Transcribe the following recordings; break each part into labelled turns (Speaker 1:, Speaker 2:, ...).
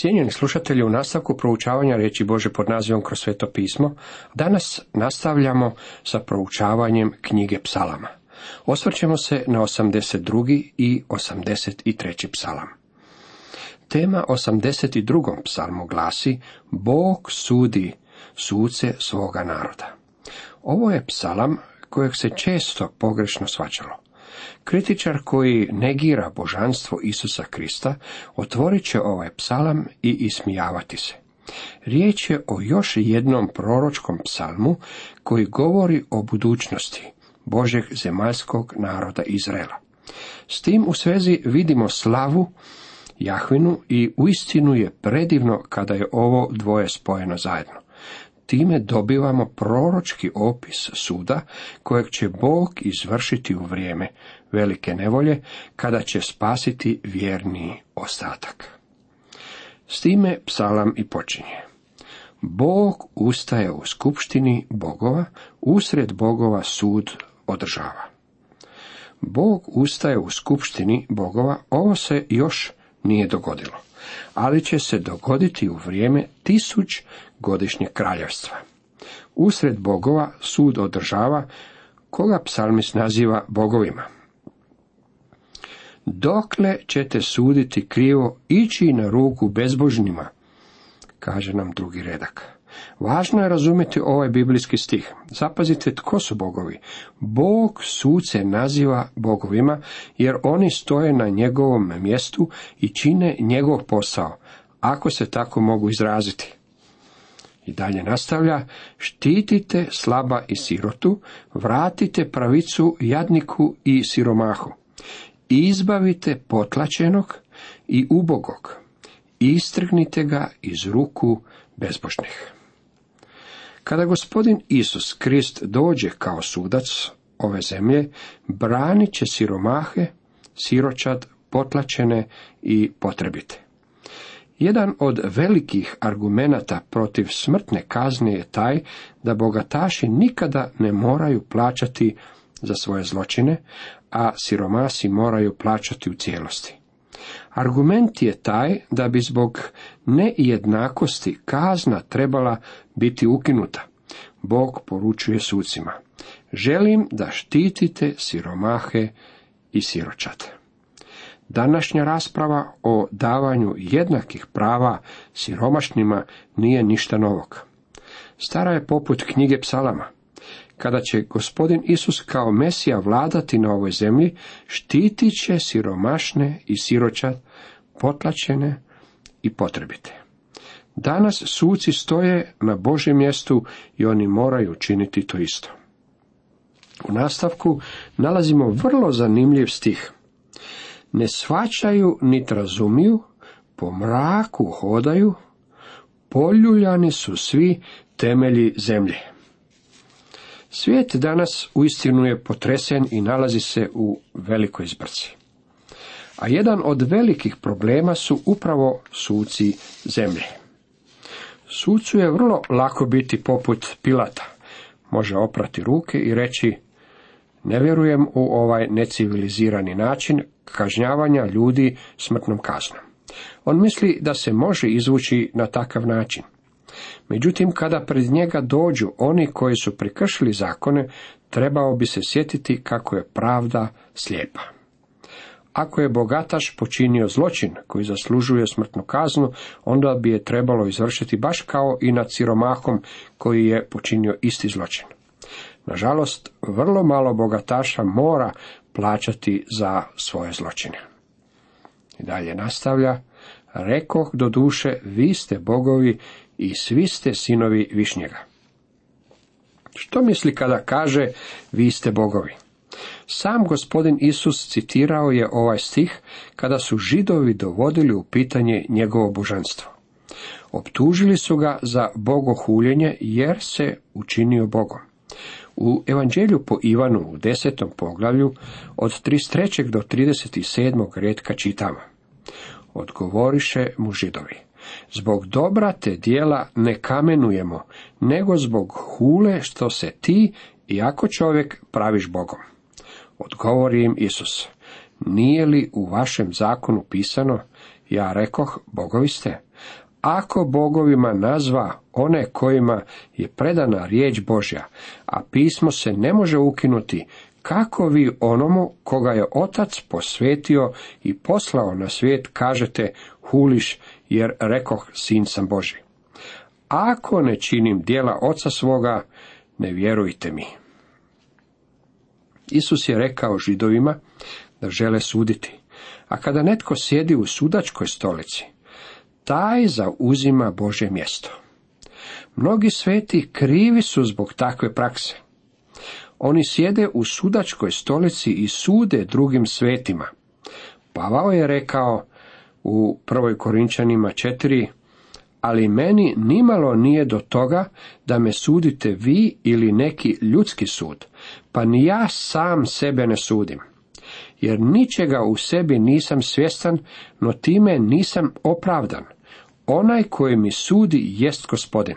Speaker 1: Cijenjeni slušatelji, u nastavku proučavanja riječi Bože pod nazivom kroz sveto pismo, danas nastavljamo sa proučavanjem knjige psalama. Osvrćemo se na 82. i 83. psalam. Tema 82. psalmu glasi Bog sudi suce svoga naroda. Ovo je psalam kojeg se često pogrešno svačalo. Kritičar koji negira božanstvo Isusa Krista otvorit će ovaj psalam i ismijavati se. Riječ je o još jednom proročkom psalmu koji govori o budućnosti Božeg zemaljskog naroda Izraela. S tim u svezi vidimo slavu Jahvinu i uistinu je predivno kada je ovo dvoje spojeno zajedno. Time dobivamo proročki opis suda kojeg će Bog izvršiti u vrijeme velike nevolje kada će spasiti vjerni ostatak. S time psalam i počinje. Bog ustaje u skupštini bogova, usred bogova sud održava. Bog ustaje u skupštini bogova, ovo se još nije dogodilo, ali će se dogoditi u vrijeme tisuć godišnjeg kraljevstva. Usred bogova sud održava koga psalmist naziva bogovima. Dokle ćete suditi krivo, ići na ruku bezbožnima, kaže nam drugi redak. Važno je razumjeti ovaj biblijski stih. Zapazite tko su bogovi. Bog suce naziva bogovima jer oni stoje na njegovom mjestu i čine njegov posao, ako se tako mogu izraziti. I dalje nastavlja, štitite slaba i sirotu, vratite pravicu jadniku i siromahu. Izbavite potlačenog i ubogog, istrgnite ga iz ruku bezbožnih. Kada gospodin Isus Krist dođe kao sudac ove zemlje, branit će siromahe, siročad, potlačene i potrebite. Jedan od velikih argumenata protiv smrtne kazne je taj da bogataši nikada ne moraju plaćati za svoje zločine, a siromasi moraju plaćati u cijelosti. Argument je taj da bi zbog nejednakosti kazna trebala biti ukinuta. Bog poručuje sucima. Želim da štitite siromahe i siročate. Današnja rasprava o davanju jednakih prava siromašnima nije ništa novog. Stara je poput knjige psalama. Kada će gospodin Isus kao Mesija vladati na ovoj zemlji, štitit će siromašne i siročat, potlačene i potrebite. Danas suci stoje na Božjem mjestu i oni moraju činiti to isto. U nastavku nalazimo vrlo zanimljiv stih. Ne svačaju nit razumiju, po mraku hodaju, poljuljani su svi temelji zemlje. Svijet danas uistinu je potresen i nalazi se u velikoj zbrci. A jedan od velikih problema su upravo suci zemlje. Sucu je vrlo lako biti poput Pilata. Može oprati ruke i reći ne vjerujem u ovaj necivilizirani način kažnjavanja ljudi smrtnom kaznom. On misli da se može izvući na takav način. Međutim, kada pred njega dođu oni koji su prekršili zakone, trebao bi se sjetiti kako je pravda slijepa. Ako je bogataš počinio zločin koji zaslužuje smrtnu kaznu, onda bi je trebalo izvršiti baš kao i nad siromahom koji je počinio isti zločin. Nažalost, vrlo malo bogataša mora plaćati za svoje zločine. I dalje nastavlja, rekoh do duše, vi ste bogovi i svi ste sinovi Višnjega. Što misli kada kaže vi ste bogovi? Sam gospodin Isus citirao je ovaj stih kada su židovi dovodili u pitanje njegovo božanstvo. Optužili su ga za bogohuljenje jer se učinio Bogom. U Evanđelju po Ivanu u desetom poglavlju od 33. do 37. redka čitamo. Odgovoriše mu židovi. Zbog dobra te dijela ne kamenujemo, nego zbog hule što se ti, iako čovjek, praviš Bogom. Odgovori im Isus, nije li u vašem zakonu pisano, Ja rekoh, bogovi ste. Ako bogovima nazva one kojima je predana riječ Božja, a pismo se ne može ukinuti, kako vi onomu koga je otac posvetio i poslao na svijet kažete huliš jer rekoh sin sam Boži. Ako ne činim dijela oca svoga, ne vjerujte mi. Isus je rekao židovima da žele suditi, a kada netko sjedi u sudačkoj stolici, taj zauzima Bože mjesto. Mnogi sveti krivi su zbog takve prakse. Oni sjede u sudačkoj stolici i sude drugim svetima. Pavao je rekao u prvoj Korinčanima 4, ali meni nimalo nije do toga da me sudite vi ili neki ljudski sud, pa ni ja sam sebe ne sudim. Jer ničega u sebi nisam svjestan, no time nisam opravdan. Onaj koji mi sudi jest gospodin.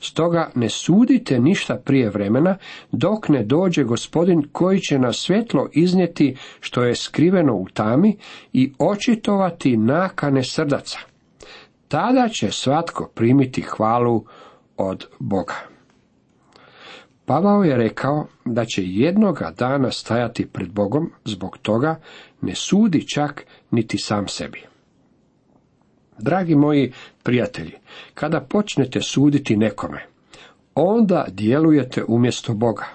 Speaker 1: Stoga ne sudite ništa prije vremena, dok ne dođe gospodin koji će na svjetlo iznijeti što je skriveno u tami i očitovati nakane srdaca. Tada će svatko primiti hvalu od Boga. Pavao je rekao da će jednoga dana stajati pred Bogom, zbog toga ne sudi čak niti sam sebi. Dragi moji prijatelji, kada počnete suditi nekome, onda djelujete umjesto Boga,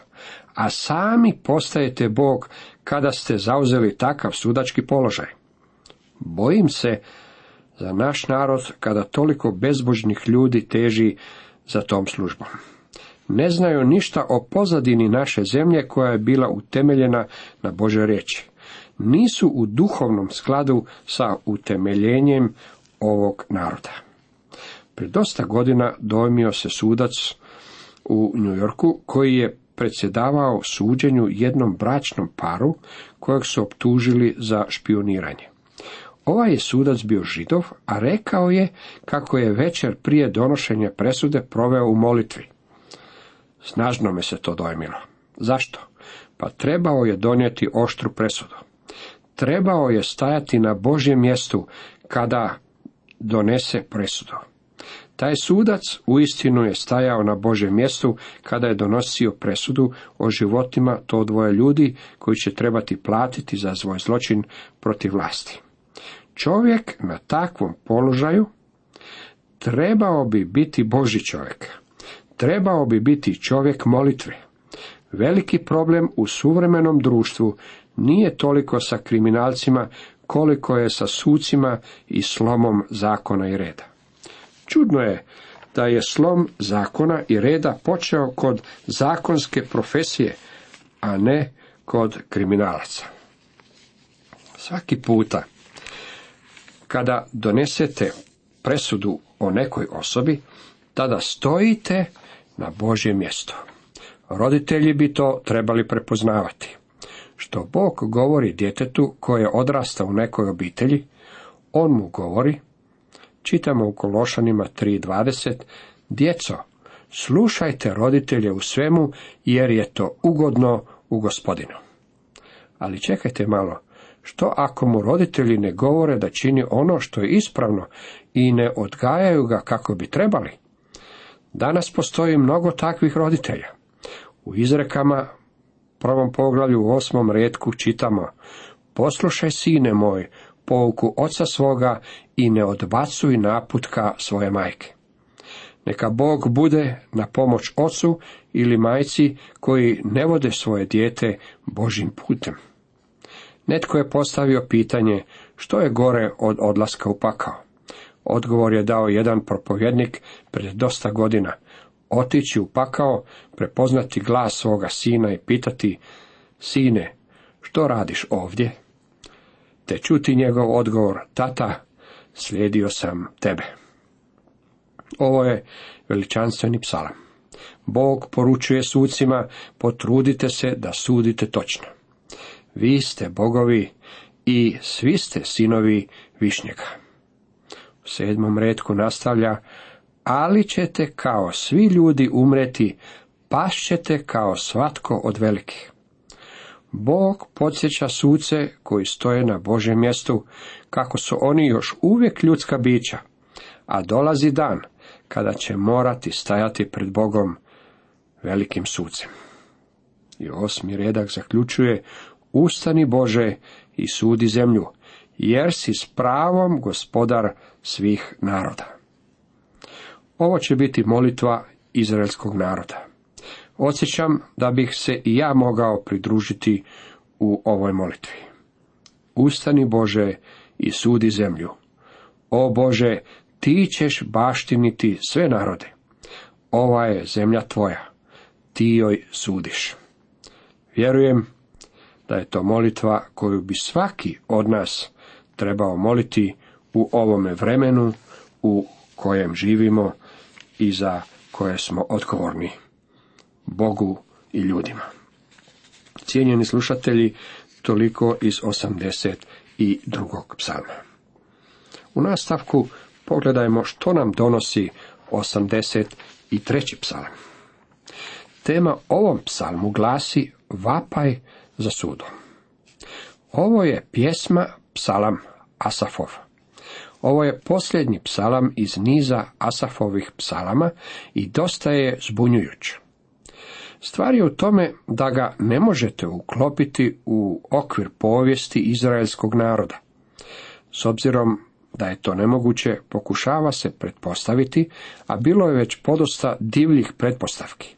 Speaker 1: a sami postajete Bog kada ste zauzeli takav sudački položaj. Bojim se za naš narod kada toliko bezbožnih ljudi teži za tom službom. Ne znaju ništa o pozadini naše zemlje koja je bila utemeljena na Bože riječi. Nisu u duhovnom skladu sa utemeljenjem ovog naroda. Pred dosta godina dojmio se sudac u New Yorku koji je predsjedavao suđenju jednom bračnom paru kojeg su optužili za špioniranje. Ovaj je sudac bio židov, a rekao je kako je večer prije donošenja presude proveo u molitvi. Snažno me se to dojmilo. Zašto? Pa trebao je donijeti oštru presudu. Trebao je stajati na Božjem mjestu kada donese presudu. Taj sudac uistinu je stajao na Božem mjestu kada je donosio presudu o životima to dvoje ljudi koji će trebati platiti za svoj zločin protiv vlasti. Čovjek na takvom položaju trebao bi biti Boži čovjek. Trebao bi biti čovjek molitve. Veliki problem u suvremenom društvu nije toliko sa kriminalcima koliko je sa sucima i slomom zakona i reda. Čudno je da je slom zakona i reda počeo kod zakonske profesije, a ne kod kriminalaca. Svaki puta kada donesete presudu o nekoj osobi, tada stojite na Božje mjesto. Roditelji bi to trebali prepoznavati. Što Bog govori djetetu koje odrasta u nekoj obitelji, on mu govori, čitamo u Kološanima 3.20, djeco, slušajte roditelje u svemu, jer je to ugodno u gospodinu. Ali čekajte malo, što ako mu roditelji ne govore da čini ono što je ispravno i ne odgajaju ga kako bi trebali? Danas postoji mnogo takvih roditelja. U izrekama prvom poglavlju u osmom redku čitamo Poslušaj, sine moj, pouku oca svoga i ne odbacuj naputka svoje majke. Neka Bog bude na pomoć ocu ili majci koji ne vode svoje dijete Božim putem. Netko je postavio pitanje što je gore od odlaska u pakao. Odgovor je dao jedan propovjednik pred dosta godina. Otići u pakao, prepoznati glas svoga sina i pitati, sine, što radiš ovdje? Te čuti njegov odgovor, tata, slijedio sam tebe. Ovo je veličanstveni psalam. Bog poručuje sucima, potrudite se da sudite točno vi ste bogovi i svi ste sinovi Višnjega. U sedmom redku nastavlja, ali ćete kao svi ljudi umreti, pašćete kao svatko od velikih. Bog podsjeća suce koji stoje na Božem mjestu, kako su oni još uvijek ljudska bića, a dolazi dan kada će morati stajati pred Bogom velikim sucem. I osmi redak zaključuje, ustani Bože i sudi zemlju, jer si s pravom gospodar svih naroda. Ovo će biti molitva izraelskog naroda. Osjećam da bih se i ja mogao pridružiti u ovoj molitvi. Ustani Bože i sudi zemlju. O Bože, ti ćeš baštiniti sve narode. Ova je zemlja tvoja, ti joj sudiš. Vjerujem da je to molitva koju bi svaki od nas trebao moliti u ovome vremenu u kojem živimo i za koje smo odgovorni Bogu i ljudima. Cijenjeni slušatelji, toliko iz 82. psalma. U nastavku pogledajmo što nam donosi 83. psalam. Tema ovom psalmu glasi Vapaj za sudom. Ovo je pjesma psalam Asafov. Ovo je posljednji psalam iz niza Asafovih psalama i dosta je zbunjujuć. Stvar je u tome da ga ne možete uklopiti u okvir povijesti izraelskog naroda. S obzirom da je to nemoguće, pokušava se pretpostaviti, a bilo je već podosta divljih pretpostavki.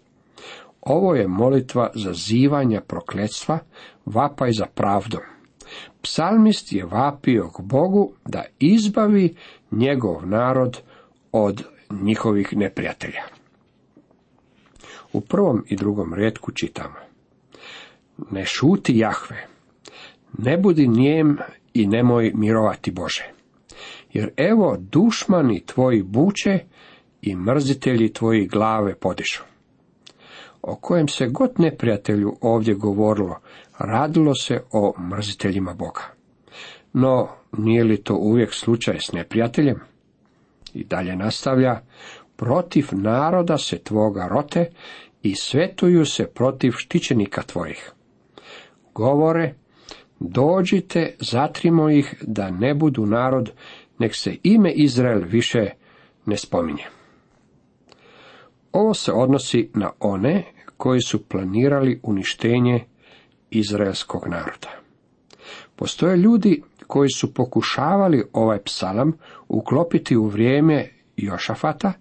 Speaker 1: Ovo je molitva za zivanje prokletstva, vapaj za pravdom. Psalmist je vapio k Bogu da izbavi njegov narod od njihovih neprijatelja. U prvom i drugom redku čitamo. Ne šuti Jahve, ne budi nijem i nemoj mirovati Bože. Jer evo dušmani tvoji buče i mrzitelji tvoji glave podišu. O kojem se god neprijatelju ovdje govorilo, radilo se o mrziteljima Boga. No, nije li to uvijek slučaj s neprijateljem? I dalje nastavlja, protiv naroda se tvoga rote i svetuju se protiv štićenika tvojih. Govore, dođite, zatrimo ih, da ne budu narod, nek se ime Izrael više ne spominje. Ovo se odnosi na one koji su planirali uništenje izraelskog naroda. Postoje ljudi koji su pokušavali ovaj psalam uklopiti u vrijeme Jošafata,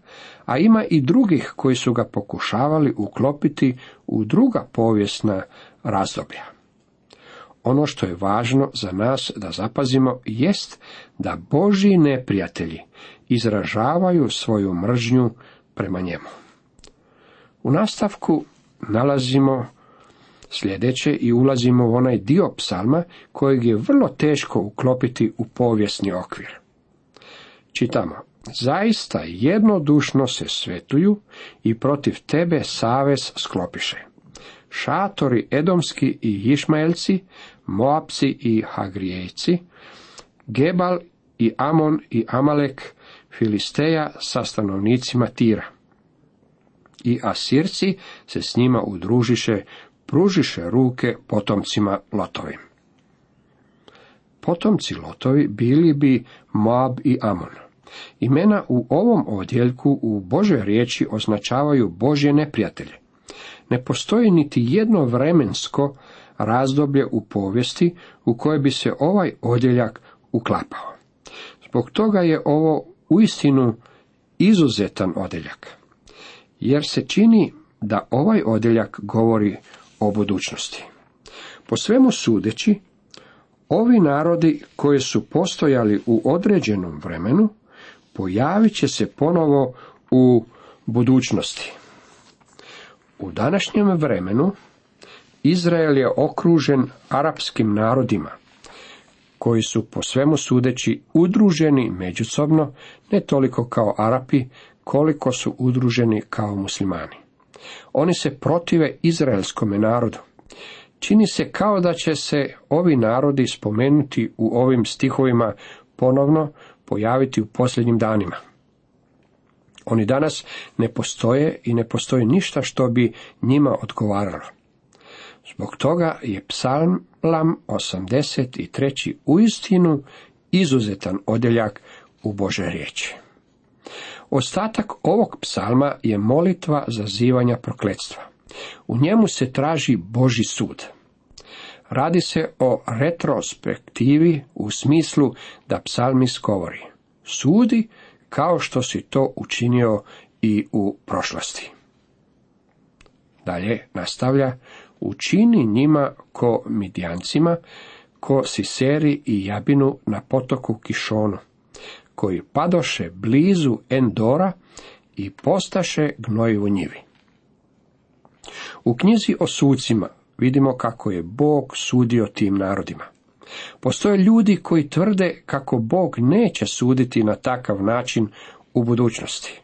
Speaker 1: a ima i drugih koji su ga pokušavali uklopiti u druga povijesna razdoblja. Ono što je važno za nas da zapazimo jest da Božji neprijatelji izražavaju svoju mržnju prema njemu. U nastavku nalazimo sljedeće i ulazimo u onaj dio psalma kojeg je vrlo teško uklopiti u povijesni okvir. Čitamo, zaista jednodušno se svetuju i protiv tebe savez sklopiše. Šatori Edomski i Išmaelci, Moapsi i Hagrijejci, Gebal i Amon i Amalek, Filisteja sa stanovnicima Tira. I Asirci se s njima udružiše, pružiše ruke potomcima Lotovim. Potomci Lotovi bili bi Moab i Amon. Imena u ovom odjeljku u Božoj riječi označavaju Božje neprijatelje. Ne postoji niti jedno vremensko razdoblje u povijesti u koje bi se ovaj odjeljak uklapao. Zbog toga je ovo uistinu izuzetan odjeljak, jer se čini da ovaj odjeljak govori o budućnosti. Po svemu sudeći, ovi narodi koji su postojali u određenom vremenu pojavit će se ponovo u budućnosti. U današnjem vremenu Izrael je okružen arapskim narodima, koji su po svemu sudeći udruženi međusobno, ne toliko kao Arapi, koliko su udruženi kao muslimani. Oni se protive izraelskome narodu. Čini se kao da će se ovi narodi spomenuti u ovim stihovima ponovno pojaviti u posljednjim danima. Oni danas ne postoje i ne postoji ništa što bi njima odgovaralo. Zbog toga je psalam 83. uistinu izuzetan odjeljak u Bože riječi. Ostatak ovog psalma je molitva zazivanja prokletstva. U njemu se traži Boži sud. Radi se o retrospektivi u smislu da psalmist govori. Sudi kao što si to učinio i u prošlosti. Dalje nastavlja, učini njima ko midjancima, ko siseri i jabinu na potoku Kišonu, koji padoše blizu Endora i postaše gnoj u njivi. U knjizi o sucima vidimo kako je Bog sudio tim narodima. Postoje ljudi koji tvrde kako Bog neće suditi na takav način u budućnosti.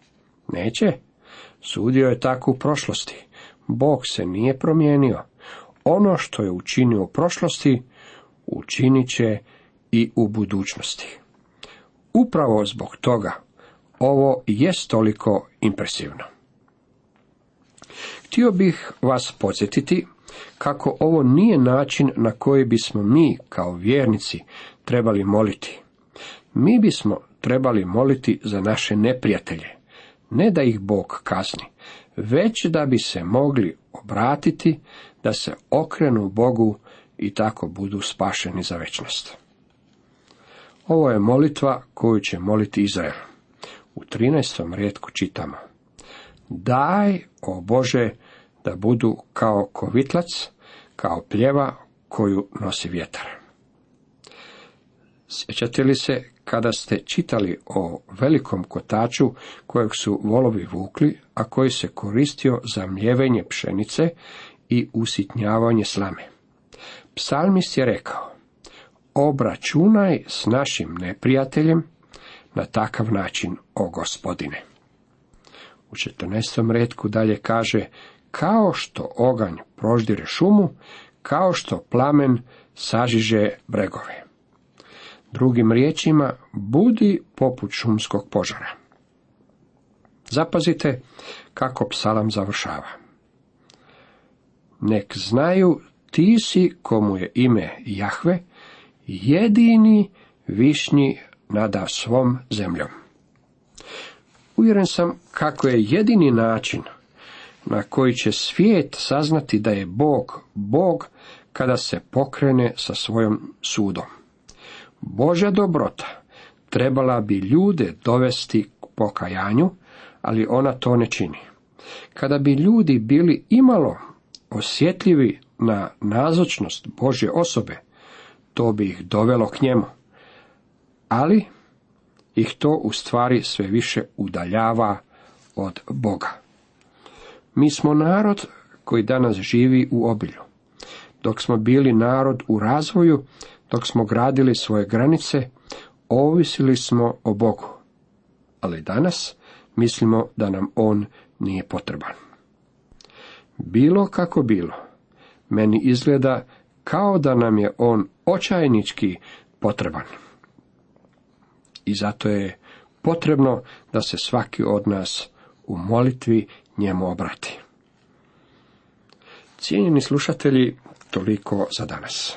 Speaker 1: Neće. Sudio je tako u prošlosti. Bog se nije promijenio. Ono što je učinio u prošlosti, učinit će i u budućnosti. Upravo zbog toga ovo jest toliko impresivno. Htio bih vas podsjetiti kako ovo nije način na koji bismo mi kao vjernici trebali moliti. Mi bismo trebali moliti za naše neprijatelje, ne da ih Bog kazni, već da bi se mogli obratiti, da se okrenu Bogu i tako budu spašeni za večnost. Ovo je molitva koju će moliti Izrael. U 13. rijetku čitamo. Daj, o Bože, da budu kao kovitlac, kao pljeva koju nosi vjetar. Sjećate li se kada ste čitali o velikom kotaču kojeg su volovi vukli, a koji se koristio za mljevenje pšenice i usitnjavanje slame? Psalmist je rekao, obračunaj s našim neprijateljem na takav način, o gospodine. U 14. redku dalje kaže, kao što oganj proždire šumu, kao što plamen sažiže bregove. Drugim riječima, budi poput šumskog požara. Zapazite kako psalam završava. Nek znaju ti si komu je ime Jahve, jedini višnji nada svom zemljom. Uvjeren sam kako je jedini način na koji će svijet saznati da je Bog Bog kada se pokrene sa svojom sudom. Božja dobrota trebala bi ljude dovesti k pokajanju, ali ona to ne čini. Kada bi ljudi bili imalo osjetljivi na nazočnost Božje osobe, to bi ih dovelo k njemu. Ali ih to u stvari sve više udaljava od Boga. Mi smo narod koji danas živi u obilju. Dok smo bili narod u razvoju, dok smo gradili svoje granice, ovisili smo o Bogu. Ali danas mislimo da nam On nije potreban. Bilo kako bilo, meni izgleda kao da nam je On očajnički potreban. I zato je potrebno da se svaki od nas u molitvi njemu obrati. Cijenjeni slušatelji, toliko za danas.